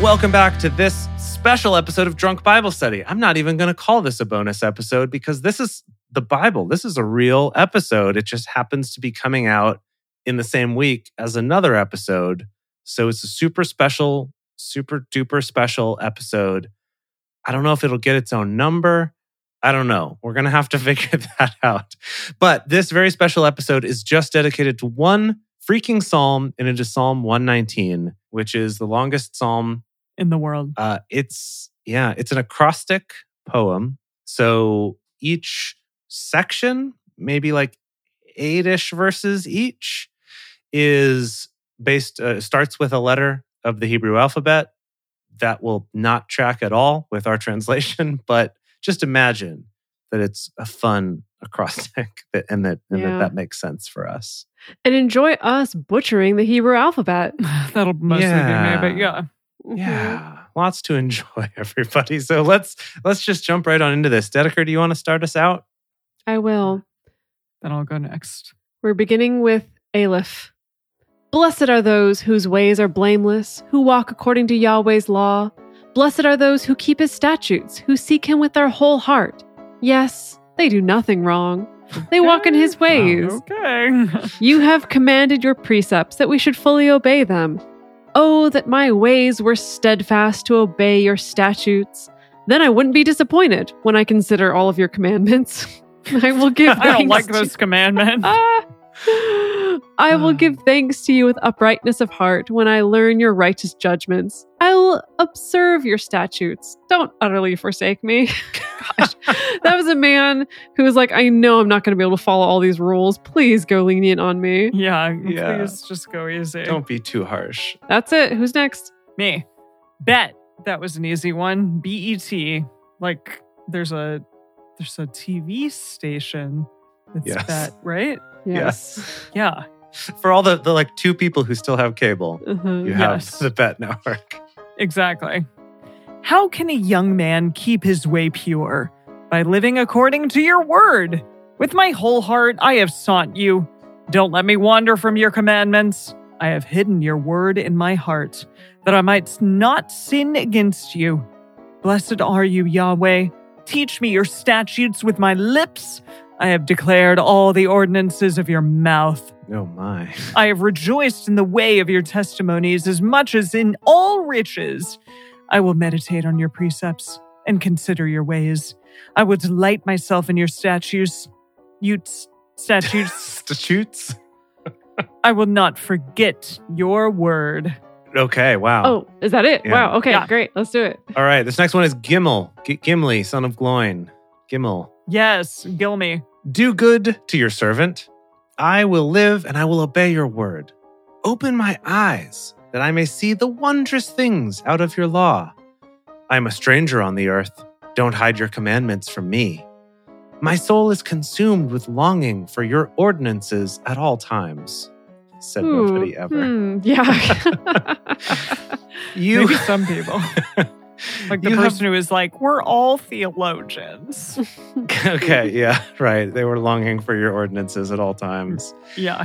Welcome back to this special episode of Drunk Bible Study. I'm not even going to call this a bonus episode because this is the Bible. This is a real episode. It just happens to be coming out in the same week as another episode. So it's a super special, super duper special episode. I don't know if it'll get its own number. I don't know. We're going to have to figure that out. But this very special episode is just dedicated to one freaking psalm, and it is Psalm 119, which is the longest psalm in the world. uh, it's yeah, it's an acrostic poem. So each section, maybe like eight-ish verses each, is based uh, starts with a letter of the Hebrew alphabet. That will not track at all with our translation, but just imagine that it's a fun acrostic that, and that and Yeah. that that makes sense for us. And enjoy us butchering the Hebrew alphabet. That'll mostly Yeah. be me, but yeah. Mhm. Yeah, lots to enjoy, everybody. So let's let's just jump right on into this. Dedeker, do you want to start us out? I will. Then I'll go next. We're beginning with Aleph. Blessed are those whose ways are blameless, who walk according to Yahweh's law. Blessed are those who keep his statutes, who seek him with their whole heart. Yes, they do nothing wrong. They walk in his ways. Okay. You have commanded your precepts that we should fully obey them. Oh, that my ways were steadfast to obey your statutes. Then I wouldn't be disappointed when I consider all of your commandments. I will give I don't like to- this commandment. Ah. I will give thanks to you with uprightness of heart when I learn your righteous judgments. I will observe your statutes. Don't utterly forsake me. Gosh, that was a man who was like, I know I'm not going to be able to follow all these rules. Please go lenient on me. yeah, Yeah. please just go easy. Don't be too harsh. That's it. Who's next? Me. Bet. That was an easy one. BET. Like there's a there's a TV station that's Yes. Bet, right? Yes. Yeah. For all the, the like two people who still have cable, Uh-huh. you have Yes. the Bet Network. Exactly. How can a young man keep his way pure? By living according to your word. With my whole heart, I have sought you. Don't let me wander from your commandments. I have hidden your word in my heart, that I might not sin against you. Blessed are you, Yahweh. Teach me your statutes with my lips. I have declared all the ordinances of your mouth. Oh my. I have rejoiced in the way of your testimonies as much as in all riches. I will meditate on your precepts and consider your ways. I will delight myself in your statutes. You statutes. Statutes? I will not forget your word. Okay, wow. Oh, is that it? Yeah. Wow. Okay, Yeah. great. Let's do it. All right, this next one is Gimel. G- Gimli, son of Gloin. Gimel. Yes, Gilmy. Do good to your servant. I will live and I will obey your word. Open my eyes that I may see the wondrous things out of your law. I am a stranger on the earth. Don't hide your commandments from me. My soul is consumed with longing for your ordinances at all times. Said Ooh, nobody ever. hmm, yeah. You, Maybe some people. Like the You have- person who is like, we're all theologians. okay, yeah, right. They were longing for your ordinances at all times. yeah.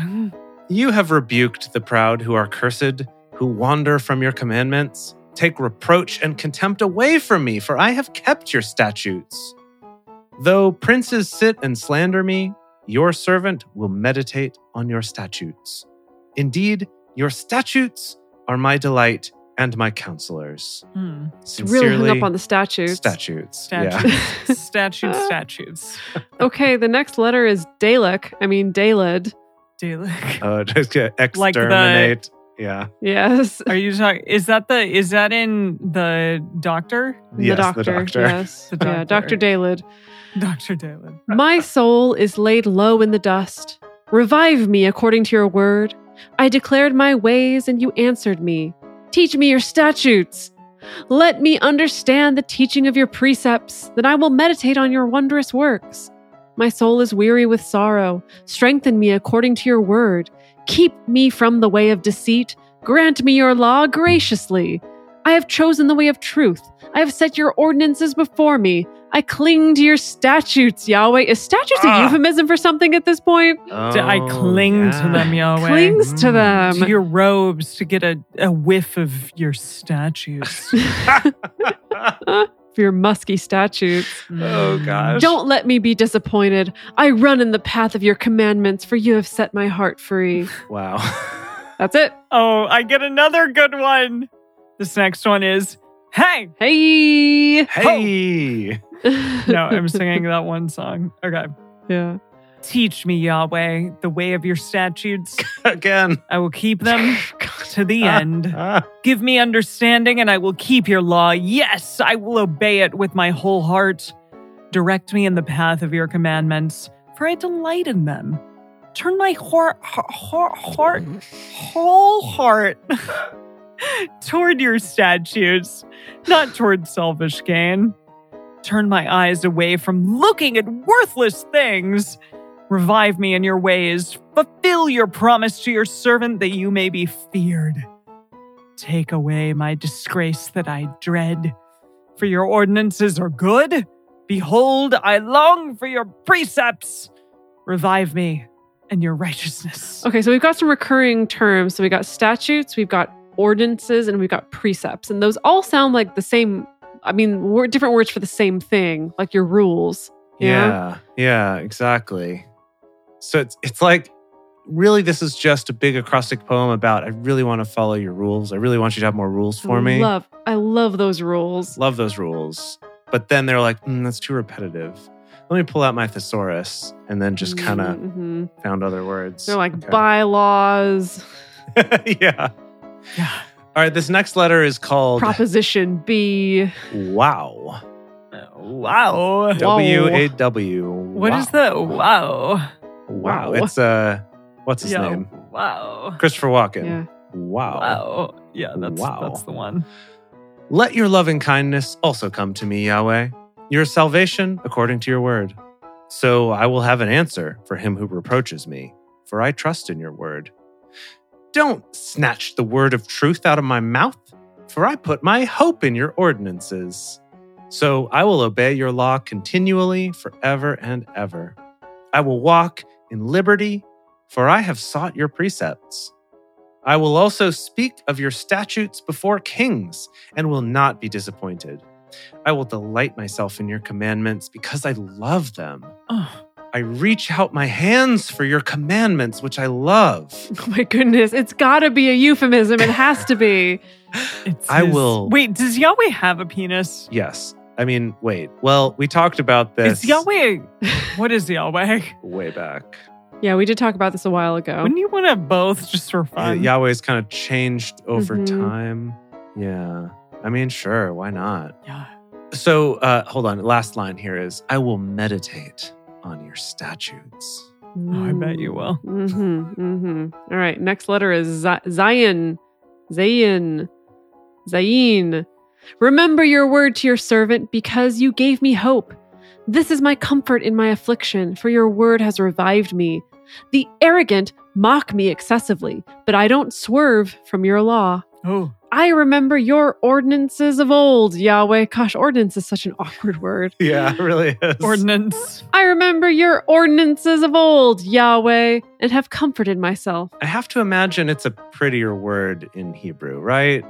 You have rebuked the proud who are cursed, who wander from your commandments. Take reproach and contempt away from me, for I have kept your statutes. Though princes sit and slander me, your servant will meditate on your statutes. Indeed, your statutes are my delight and my counselors. Hmm. really hung up on the statues. statutes. Yeah. Statutes. statutes, statutes. Okay, the next letter is Dalek. I mean, Daled. Dalek. Oh, just get Like the- exterminate. Yeah. Yes. Are you talking? Is that the? Is that in the Doctor? the Yes, doctor. the doctor. Yes. The Yeah, doctor. Dr. Daled. Doctor David. My soul is laid low in the dust. Revive me according to your word. I declared my ways, and you answered me. Teach me your statutes. Let me understand the teaching of your precepts, that I will meditate on your wondrous works. My soul is weary with sorrow. Strengthen me according to your word. Keep me from the way of deceit. Grant me your law graciously. I have chosen the way of truth. I have set your ordinances before me. I cling to your statutes, Yahweh. Is statutes Ah. a euphemism for something at this point? I Oh, cling to them, Yahweh. Clings to Mm. them. to your robes to get a, a whiff of your statues. for your musky statutes. Oh, gosh. Don't let me be disappointed. I run in the path of your commandments, for you have set my heart free. wow. That's it. Oh, I get another good one. This next one is Hey! Hey. hey. No, I'm singing that one song. Okay. Yeah. Teach me, Yahweh, the way of your statutes. Again. I will keep them to the end. Ah, Give me understanding, and I will keep your law. Yes, I will obey it with my whole heart. Direct me in the path of your commandments, for I delight in them. Turn my heart, heart, heart, whole heart toward your statutes, not toward selfish gain. Turn my eyes away from looking at worthless things. Revive me in your ways. Fulfill your promise to your servant that you may be feared. Take away my disgrace that I dread. For your ordinances are good. Behold, I long for your precepts. Revive me and your righteousness. Okay, so we've got some recurring terms. So we got statutes, we've got ordinances, and we've got precepts. And those all sound like the same. I mean, word, different words for the same thing, like your rules. yeah. Yeah, exactly. So it's it's like really this is just a big acrostic poem about I really want to follow your rules. I really want you to have more rules for I me. Love, I love those rules. Love those rules. But then they're like, mm, that's too repetitive. Let me pull out my thesaurus and then just kind of Mhm. found other words. They're like Okay. bylaws, yeah. Yeah. All right, this next letter is called proposition B. Wow. Wow. W A W. What is the wow? Wow. Wow. It's uh what's his Yeah, name? Wow. Christopher Walken. Yeah. Wow. Wow. Yeah, that's Wow. that's the one. Let your loving kindness also come to me, Yahweh, your salvation according to your word. So I will have an answer for him who reproaches me, for I trust in your word. Don't snatch the word of truth out of my mouth, for I put my hope in your ordinances. So I will obey your law continually, forever and ever. I will walk in liberty, for I have sought your precepts. I will also speak of your statutes before kings and will not be disappointed. I will delight myself in your commandments because I love them. Oh, I reach out my hands for your commandments, which I love. Oh my goodness, it's got to be a euphemism. It has to be. it's I his- will- Wait, does Yahweh have a penis? Yes. I mean, wait. Well, we talked about this Is Yahweh what is Yahweh? way back. Yeah, we did talk about this a while ago. Wouldn't you want to both just for Yeah, fun? Yahweh's kind of changed over Mhm. time. Yeah. I mean, sure. Why not? Yeah. So, uh, hold on. Last line here is I will meditate on your statutes. Oh, I bet you will. Mm-hmm, mm-hmm. All right, next letter is Z- Zion. Zayin. Zayin. Remember your word to your servant because you gave me hope. This is my comfort in my affliction, for your word has revived me. The arrogant mock me excessively, but I don't swerve from your law. Oh, I remember your ordinances of old, Yahweh. Gosh, ordinance is such an awkward word. Yeah, it really is. ordinance. I remember your ordinances of old, Yahweh, and have comforted myself. I have to imagine it's a prettier word in Hebrew, right?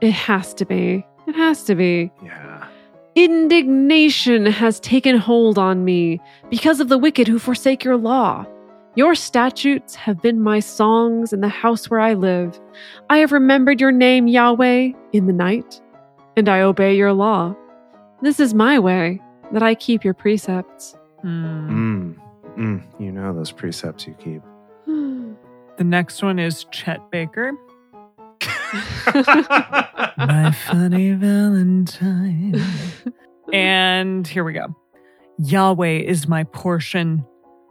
It has to be. It has to be. Yeah. Indignation has taken hold on me because of the wicked who forsake your law. Your statutes have been my songs in the house where I live. I have remembered your name, Yahweh, in the night, and I obey your law. This is my way, that I keep your precepts. Hmm. Mm. Mm. You know those precepts you keep. The next one is Chet Baker. My funny Valentine. And here we go. Yahweh is my portion.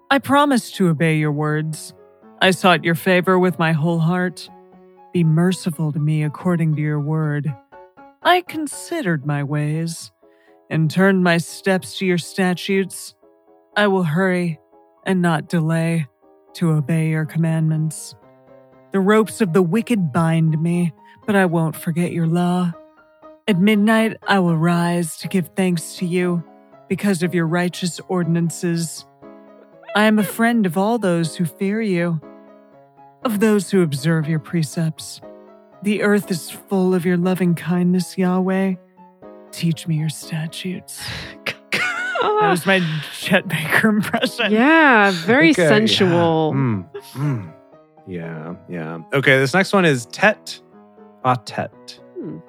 I promise to obey your words. I sought your favor with my whole heart. Be merciful to me according to your word. I considered my ways and turned my steps to your statutes. I will hurry and not delay to obey your commandments. The ropes of the wicked bind me, but I won't forget your law. At midnight, I will rise to give thanks to you because of your righteous ordinances. I am a friend of all those who fear you, of those who observe your precepts. The earth is full of your loving kindness, Yahweh. Teach me your statutes. That was my Chet Baker impression. yeah, very Okay, yeah. sensual. Mm, mm. Yeah, yeah. Okay, this next one is Tet Atet. Hmm.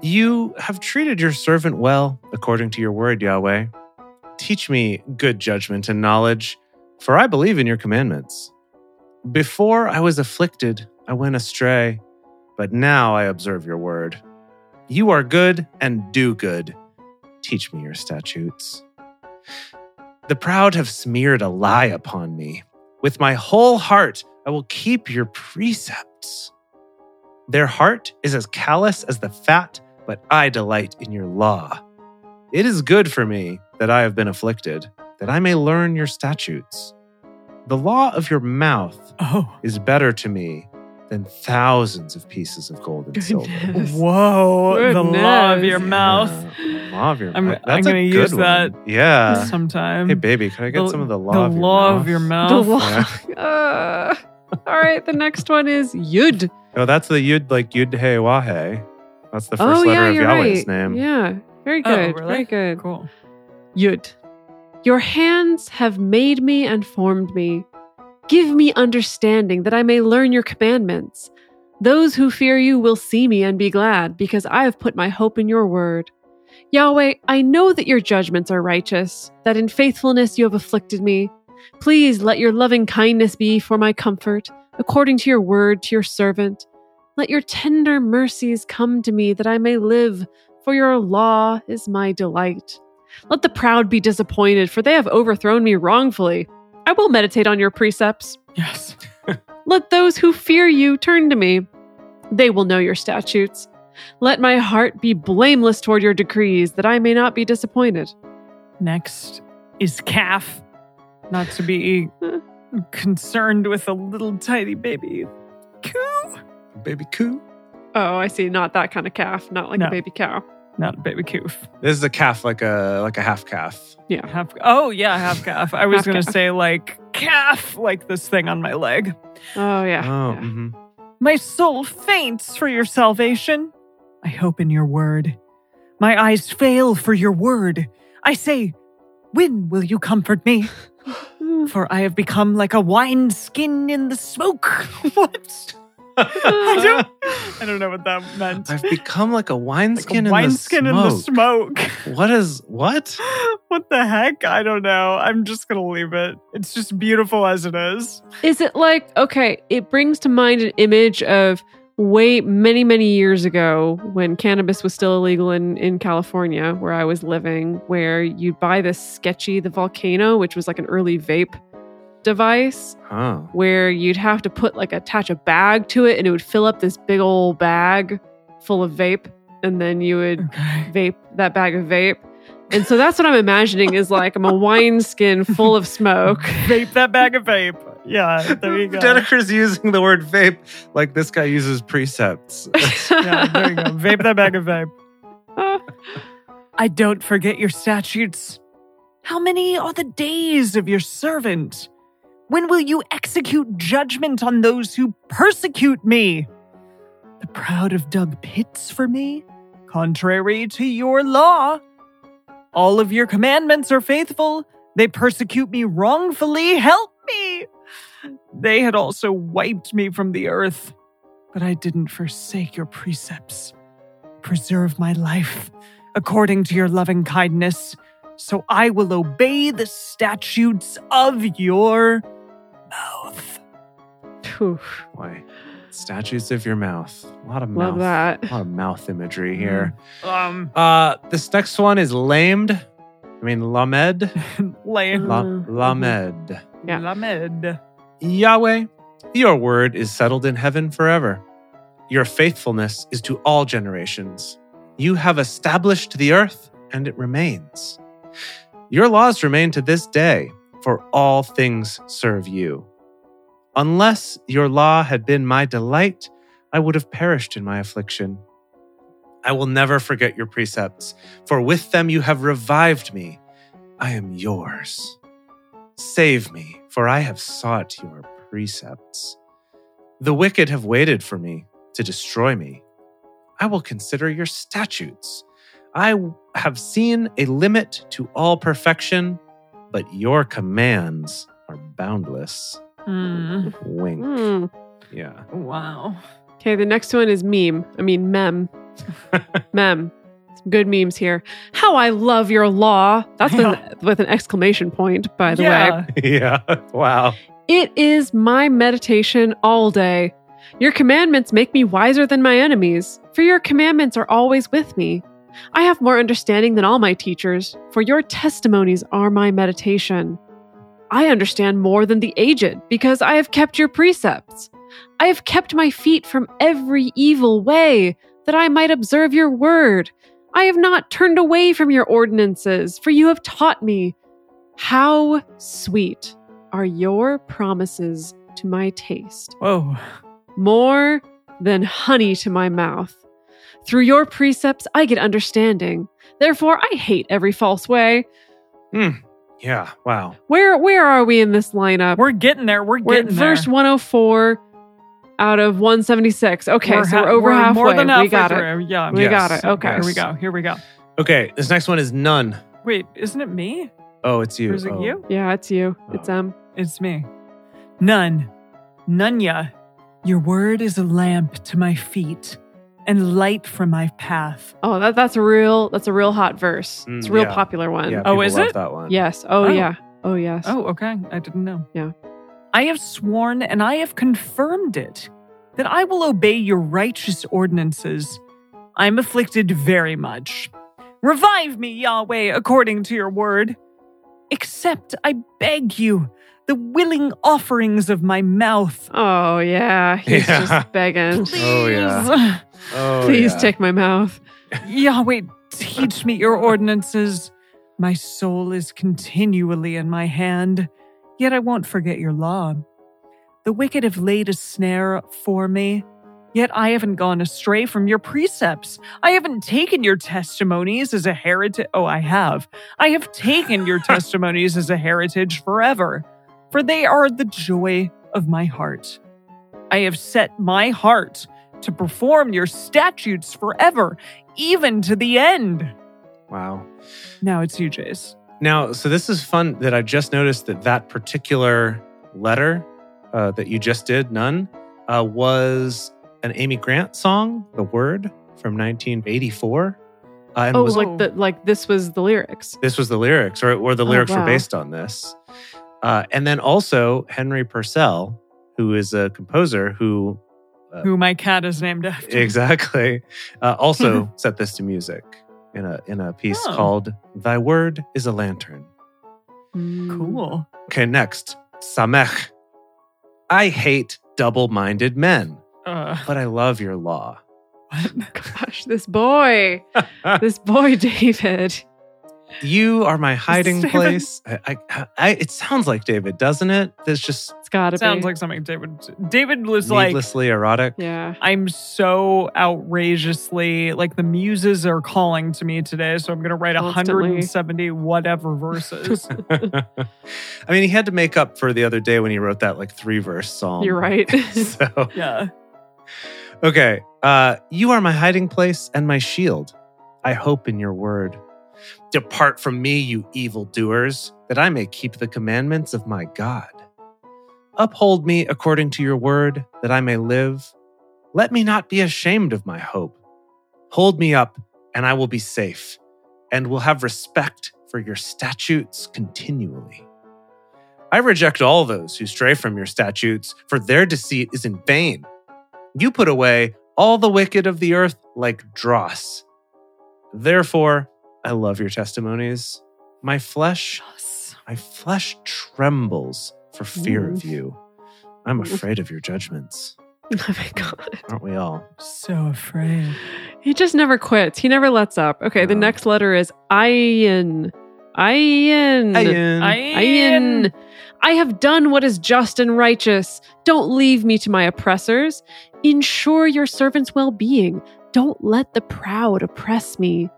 You have treated your servant well, according to your word, Yahweh. Teach me good judgment and knowledge, for I believe in your commandments. Before I was afflicted, I went astray, but now I observe your word. You are good and do good. Teach me your statutes. The proud have smeared a lie upon me. With my whole heart, I will keep your precepts. Their heart is as callous as the fat, but I delight in your law. It is good for me that I have been afflicted, that I may learn your statutes. The law of your mouth Oh, is better to me than thousands of pieces of gold and silver. Goodness. whoa. The law of your mouth. Yeah, law of your I'm- mouth. I'm gonna use one. that Yeah. Sometime. Hey, baby, can I get The- some of the law the of your law mouth? of your The mouth. law. Uh, all right, the next one is Yud. Oh, that's the Yud, like Yud Hey Wahe. That's the first oh, letter yeah, of you're Yahweh's right. name. Yeah, very Oh, good. really? Very good. Cool. Yud. Your hands have made me and formed me. Give me understanding that I may learn your commandments. Those who fear you will see me and be glad, because I have put my hope in your word. Yahweh, I know that your judgments are righteous, that in faithfulness you have afflicted me. Please let your loving kindness be for my comfort, according to your word to your servant. Let your tender mercies come to me that I may live, for your law is my delight. Let the proud be disappointed, for they have overthrown me wrongfully. I will meditate on your precepts. Yes. Let those who fear you turn to me. They will know your statutes. Let my heart be blameless toward your decrees, that I may not be disappointed. Next is calf. Not to be concerned with a little tiny baby. Coo. Baby coo. Oh, I see. Not that kind of calf, not like No. a baby cow. Not a baby coof. This is a calf, like a like a half calf. Yeah. Half. Oh yeah, half calf. I was Half gonna calf. say like calf, like this thing on my leg. Oh, yeah. Oh, yeah. mhm. My soul faints for your salvation. I hope in your word. My eyes fail for your word. I say, when will you comfort me? For I have become like a wineskin in the smoke. what? I don't. I don't know what that meant. I've become like a like wineskin a in wineskin the in the smoke. smoke. What is what? what the heck? I don't know. I'm just gonna leave it. It's just beautiful as it is. Is it like, okay, it brings to mind an image of way many, many years ago when cannabis was still illegal in, in California, where I was living, where you'd buy this sketchy, the volcano, which was like an early vape device, Huh. where you'd have to put like attach a bag to it and it would fill up this big old bag full of vape. And then you would Okay. vape that bag of vape. And so that's what I'm imagining is like I'm a wineskin full of smoke. Vape that bag of vape. Yeah, there you go. Dedeker's using the word vape like this guy uses precepts. yeah, there you go. Vape that bag of vape. I don't forget your statutes. How many are the days of your servant? When will you execute judgment on those who persecute me? The proud have dug pits for me, contrary to your law. All of your commandments are faithful. They persecute me wrongfully. Help me! They had also wiped me from the earth, but I didn't forsake your precepts. Preserve my life according to your loving kindness, so I will obey the statutes of your mouth. Whew, Boy, statues of your mouth. A lot of love mouth. that. A lot of mouth imagery here. Um, Uh, this next one is lamed. I mean, lamed. lame. La- Mhm. lamed. Yeah. Lamed. Yahweh, your word is settled in heaven forever. Your faithfulness is to all generations. You have established the earth, and it remains. Your laws remain to this day, for all things serve you. Unless your law had been my delight, I would have perished in my affliction. I will never forget your precepts, for with them you have revived me. I am yours. Save me, for I have sought your precepts. The wicked have waited for me to destroy me. I will consider your statutes. I have seen a limit to all perfection, but your commands are boundless. Hmm. Wink. Hmm. Yeah. Wow. Okay, the next one is meme. I mean, mem. mem. Some good memes here. How I love your law. That's with, with an exclamation point, by the way. yeah. yeah. Wow. It is my meditation all day. Your commandments make me wiser than my enemies, for your commandments are always with me. I have more understanding than all my teachers, for your testimonies are my meditation. I understand more than the aged, because I have kept your precepts. I have kept my feet from every evil way, that I might observe your word. I have not turned away from your ordinances, for you have taught me. How sweet are your promises to my taste, Whoa. more than honey to my mouth. Through your precepts, I get understanding. Therefore, I hate every false way. Hmm. Yeah. Wow. Where where are we in this lineup? We're getting there. We're We're at getting verse there. 104 out of 176. Okay, so ha- we're over halfway. More than halfway we got it. through. Yeah. We Yes. got it. Okay. Here we go. Here we go. Okay. This next one is none. Wait, isn't it me? Oh, it's you. Or is it Oh. you? Yeah, it's you. It's Oh. um. It's me. None. Nunya. Your word is a lamp to my feet and light for my path. Oh, that that's a real that's a real hot verse. Mm, it's a real yeah. popular one. Yeah. Oh, people is love it? That one. Yes. Oh, Oh. yeah. Oh yes. Oh, okay. I didn't know. Yeah. I have sworn and I have confirmed it that I will obey your righteous ordinances. I am afflicted very much. Revive me, Yahweh, according to your word. Accept, I beg you, the willing offerings of my mouth. Oh yeah. He's Yeah. just begging. Oh, yeah. Oh, Please yeah. take my mouth. Yahweh, teach me your ordinances. My soul is continually in my hand, yet I won't forget your law. The wicked have laid a snare for me, yet I haven't gone astray from your precepts. I haven't taken your testimonies as a heritage. Oh, I have. I have taken your testimonies as a heritage forever, for they are the joy of my heart. I have set my heart to perform your statutes forever, even to the end. Wow. Now it's you, Jace. Now, so this is fun that I just noticed that that particular letter uh, that you just did, none, uh, was an Amy Grant song, "The Word" from 1984, uh, and Oh, was like the like this was the lyrics. this was the lyrics, or or the Oh, lyrics were based on this. Uh, and then also Henry Purcell, who is a composer who Who my cat is named after. exactly uh, also set this to music in a in a piece Oh. called "Thy Word Is a Lantern." Mm. Cool. Okay, next. Samech. I hate double minded men, Uh, but I love your law. What? Gosh, this boy, this boy, David. You are my hiding David. place. I, I, I, it sounds like David, doesn't it? There's just It's gotta sounds be. like something David. David was like, needlessly erotic. yeah. I'm so outrageously like the muses are calling to me today, so I'm gonna write Constantly. 170 whatever verses. I mean, he had to make up for the other day when he wrote that like three verse psalm. You're right. so, yeah. okay. Uh, you are my hiding place and my shield. I hope in your word. Depart from me, you evildoers, that I may keep the commandments of my God. Uphold me according to your word, that I may live. Let me not be ashamed of my hope. Hold me up, and I will be safe, and will have respect for your statutes continually. I reject all those who stray from your statutes, for their deceit is in vain. You put away all the wicked of the earth like dross. Therefore, I love your testimonies. My flesh, my flesh trembles for fear of you. I'm afraid of your judgments. oh my god. Aren't we all? So afraid. He just never quits. He never lets up. Okay, the next letter is Ayin. Ayin. Ayin. Ayin. I have done what is just and righteous. Don't leave me to my oppressors. Ensure your servant's well being. Don't let the proud oppress me.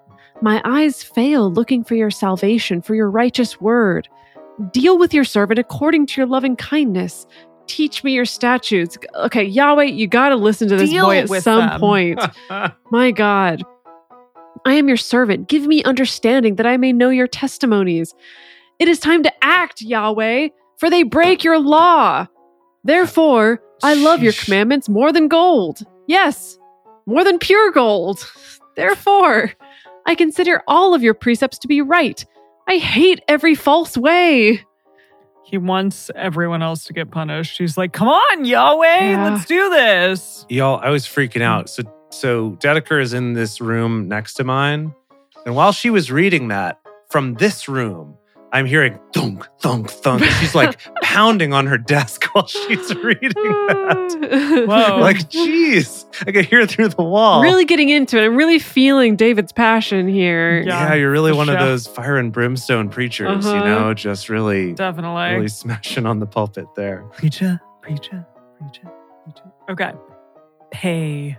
My eyes fail looking for your salvation, for your righteous word. Deal with your servant according to your loving kindness. Teach me your statutes. Okay, Yahweh, you got to listen to this Deal boy at some them. point. My God. I am your servant. Give me understanding that I may know your testimonies. It is time to act, Yahweh, for they break your law. Therefore, I love your commandments more than gold. Yes, more than pure gold. Therefore, I consider all of your precepts to be right. I hate every false way. He wants everyone else to get punished. He's like, come on, Yahweh, Yeah. let's do this. Y'all, I was freaking out. So, so Dedeker is in this room next to mine, and while she was reading that from this room, I'm hearing thunk, thunk, thunk. She's like pounding on her desk while she's reading that. Whoa. Like, geez, I can hear through the wall. really getting into it. I'm really feeling David's passion here. Yeah, Yeah, you're really for one of those fire and brimstone preachers, you Uh-huh. know, just really, Definitely. really smashing on the pulpit there. Preacher, preacher, preacher, preacher. Okay. Pay.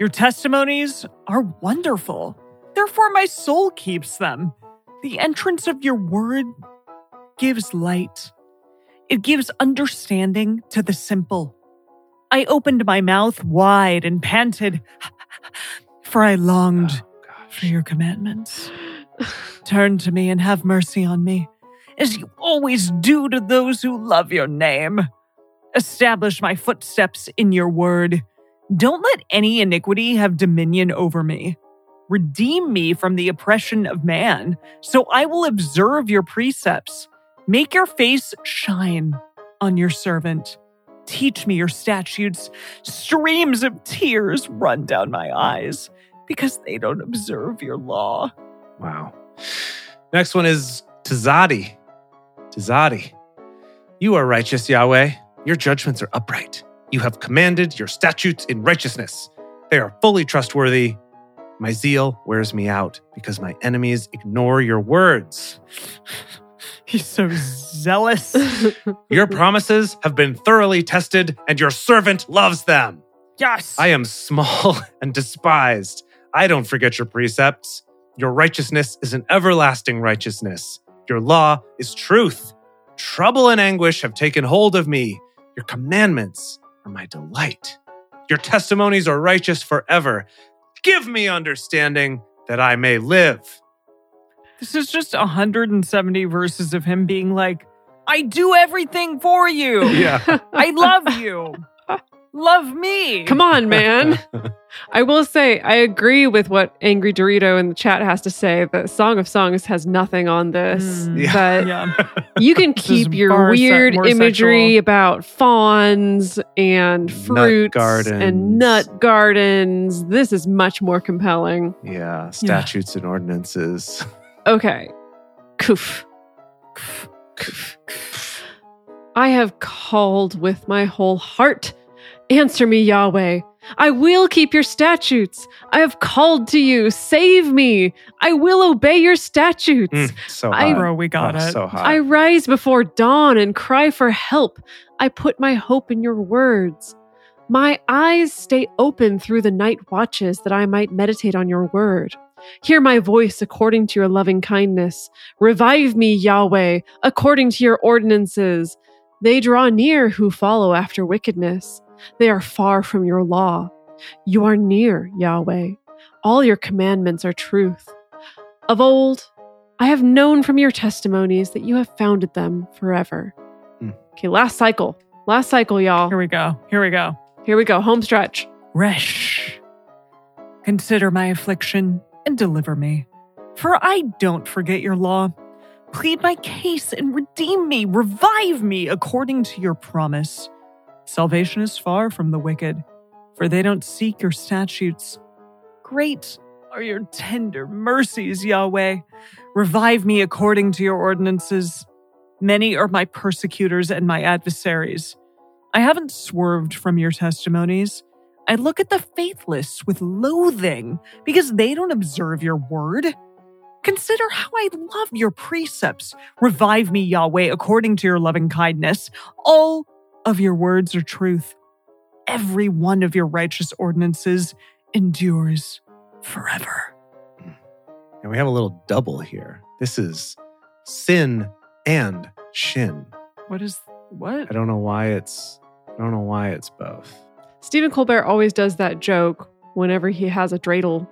Your testimonies are wonderful. Therefore, my soul keeps them. The entrance of your word gives light, it gives understanding to the simple. I opened my mouth wide and panted, for I longed Oh, for your commandments. Turn to me and have mercy on me, as you always do to those who love your name. Establish my footsteps in your word. Don't let any iniquity have dominion over me. Redeem me from the oppression of man, so I will observe your precepts. Make your face shine on your servant. Teach me your statutes. Streams of tears run down my eyes because they don't observe your law. Wow. Next one is Tazadi. Tazadi. You are righteous, Yahweh. Your judgments are upright. You have commanded your statutes in righteousness. They are fully trustworthy. My zeal wears me out because my enemies ignore your words. He's so zealous. Your promises have been thoroughly tested, and your servant loves them. yes. I am small and despised. I don't forget your precepts. Your righteousness is an everlasting righteousness. Your law is truth. Trouble and anguish have taken hold of me. Your commandments are my delight. Your testimonies are righteous forever. Give me understanding that I may live. this is just 170 verses of him being like, I do everything for you. Yeah. I love you. love me. Come on, man. I will say, I agree with what Angry Dorito in the chat has to say that Song of Songs has nothing on this. Mm, Yeah. That Yeah. you can keep your far se- weird imagery sexual. about fawns and fruits gardens. and nut gardens. This is much more compelling. Yeah. Statutes and ordinances. Okay. Koof. I have called with my whole heart. Answer me, Yahweh. I will keep your statutes. I have called to you. Save me. I will obey your statutes. Mm, so I- Bro, we got Oh, it. So hot. I rise before dawn and cry for help. I put my hope in your words. My eyes stay open through the night watches that I might meditate on your word. Hear my voice according to your loving kindness. Revive me, Yahweh, according to your ordinances. They draw near who follow after wickedness. They are far from your law. You are near, Yahweh. All your commandments are truth. Of old, I have known from your testimonies that you have founded them forever. Hmm. Okay, last cycle. Last cycle, y'all. Here we go. Here we go. Here we go. Home stretch. Resh. Consider my affliction and deliver me. For I don't forget your law. Plead my case and redeem me. Revive me according to your promise. Salvation is far from the wicked, for they don't seek your statutes. Great are your tender mercies, Yahweh. Revive me according to your ordinances. Many are my persecutors and my adversaries. I haven't swerved from your testimonies. I look at the faithless with loathing because they don't observe your word. Consider how I love your precepts. Revive me, Yahweh, according to your loving kindness. All of your words are truth. Every one of your righteous ordinances endures forever. And we have a little double here. This is sin and shin. What is what? I don't know why it's I don't know why it's both. Stephen Colbert always does that joke whenever he has a dreidel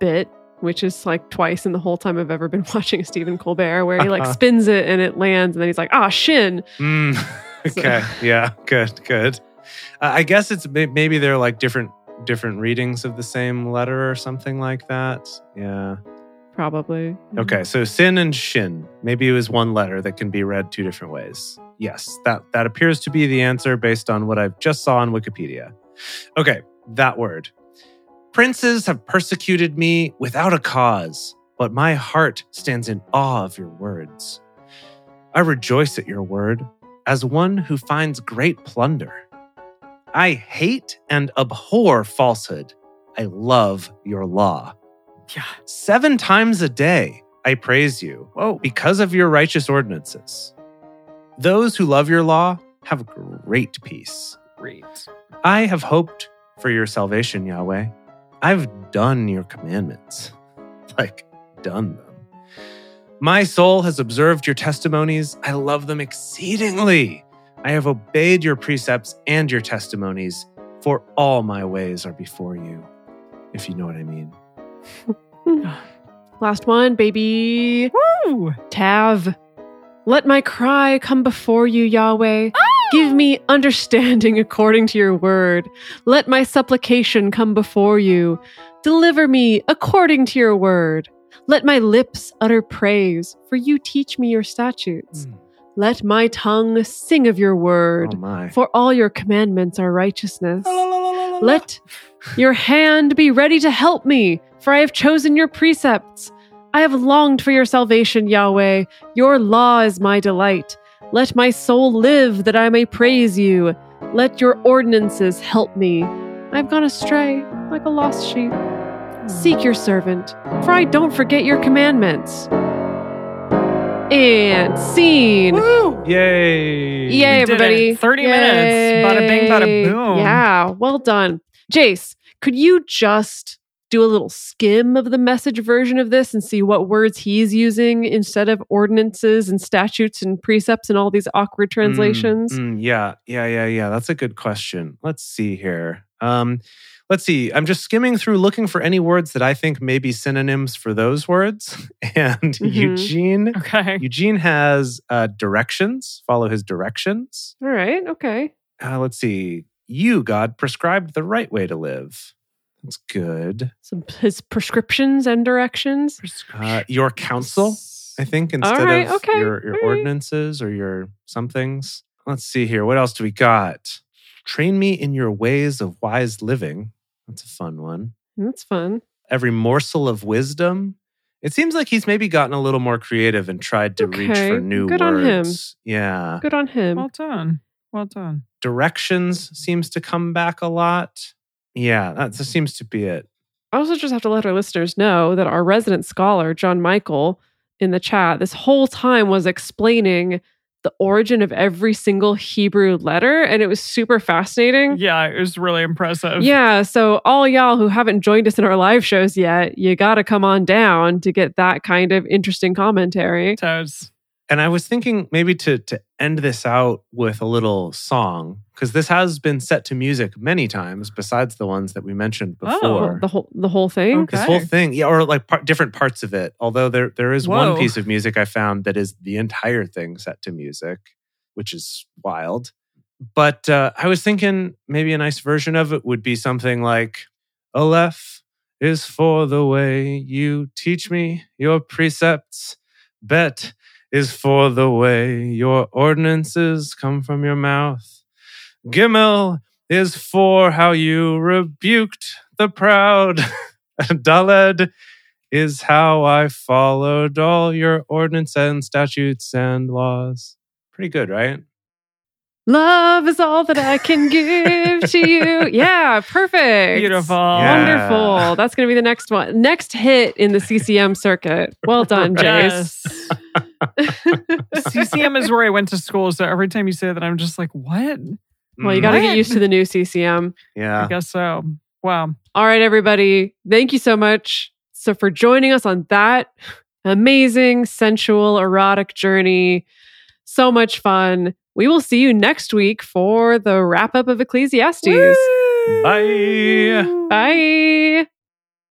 bit, which is like twice in the whole time I've ever been watching Stephen Colbert, where he like spins it and it lands, and then he's like, ah, shin. Mm, okay. yeah. Good. Good. Uh, I guess it's maybe they're like different different readings of the same letter or something like that. Yeah. Probably. Okay. So sin and shin. Maybe it was one letter that can be read two different ways. Yes. That that appears to be the answer based on what I've just saw on Wikipedia. Okay. That word. Princes have persecuted me without a cause, but my heart stands in awe of your words. I rejoice at your word as one who finds great plunder. I hate and abhor falsehood. I love your law. Yeah. Seven times a day I praise you Whoa. because of your righteous ordinances. Those who love your law have great peace. Great. I have hoped for your salvation, Yahweh. I've done your commandments, like done them. My soul has observed your testimonies. I love them exceedingly. I have obeyed your precepts and your testimonies, for all my ways are before you, if you know what I mean. Last one, baby. Woo! Tav. Let my cry come before you, Yahweh. Oh! Give me understanding according to your word. Let my supplication come before you. Deliver me according to your word. Let my lips utter praise, for you teach me your statutes. Mm. Let my tongue sing of your word, Oh for all your commandments are righteousness. Let your hand be ready to help me, for I have chosen your precepts. I have longed for your salvation, Yahweh. Your law is my delight. Let my soul live that I may praise you. Let your ordinances help me. I've gone astray like a lost sheep. Seek your servant, for I don't forget your commandments. And scene. Woo! Yay. Yay, We everybody. 30 minutes. Bada bing, bada boom. Yeah, well done. Jace, could you just do a little skim of the message version of this and see what words he's using instead of ordinances and statutes and precepts and all these awkward translations? Mm, mm, yeah, yeah, yeah, yeah. That's a good question. Let's see here. Um, let's see. I'm just skimming through looking for any words that I think may be synonyms for those words. And Mhm. Eugene, Okay. Eugene has uh, directions. Follow his directions. All right, okay. Uh, let's see. You, God, prescribed the right way to live. That's good. Some his prescriptions and directions. Uh, your counsel, I think, instead right, of okay, your, your all right. ordinances or your somethings. Let's see here. What else do we got? Train me in your ways of wise living. That's a fun one. That's fun. Every morsel of wisdom. It seems like he's maybe gotten a little more creative and tried to reach for new good on him. words. Yeah. Good on him. Well done. Well done. Directions seems to come back a lot. Yeah, that that seems to be it. I also just have to let our listeners know that our resident scholar, John Michael, in the chat, this whole time was explaining the origin of every single Hebrew letter, and it was super fascinating. Yeah, it was really impressive. Yeah, so all y'all who haven't joined us in our live shows yet, you got to come on down to get that kind of interesting commentary. Toads. And I was thinking maybe to to end this out with a little song because this has been set to music many times besides the ones that we mentioned before. Oh, before. The whole the whole thing. Okay. This whole thing, yeah, or like part, different parts of it. Although there there is Whoa. one piece of music I found that is the entire thing set to music, which is wild. But uh, I was thinking maybe a nice version of it would be something like Aleph is for the way you teach me your precepts. Bet is for the way your ordinances come from your mouth. Gimel is for how you rebuked the proud. Daled is how I followed all your ordinance and statutes and laws. Pretty good, right? Love is all that I can give to you. Yeah, perfect. Beautiful. Yeah. Wonderful. That's going to be the next one. Next hit in the CCM circuit. Well done, Jace. Yes. CCM is where I went to school. So every time you say that, I'm just like, what? well, you got to get used to the new CCM. Yeah. I guess so. Wow. All right, everybody. Thank you so much. So, for joining us on that amazing, sensual, erotic journey, so much fun. We will see you next week for the wrap up of Ecclesiastes. Bye. Bye.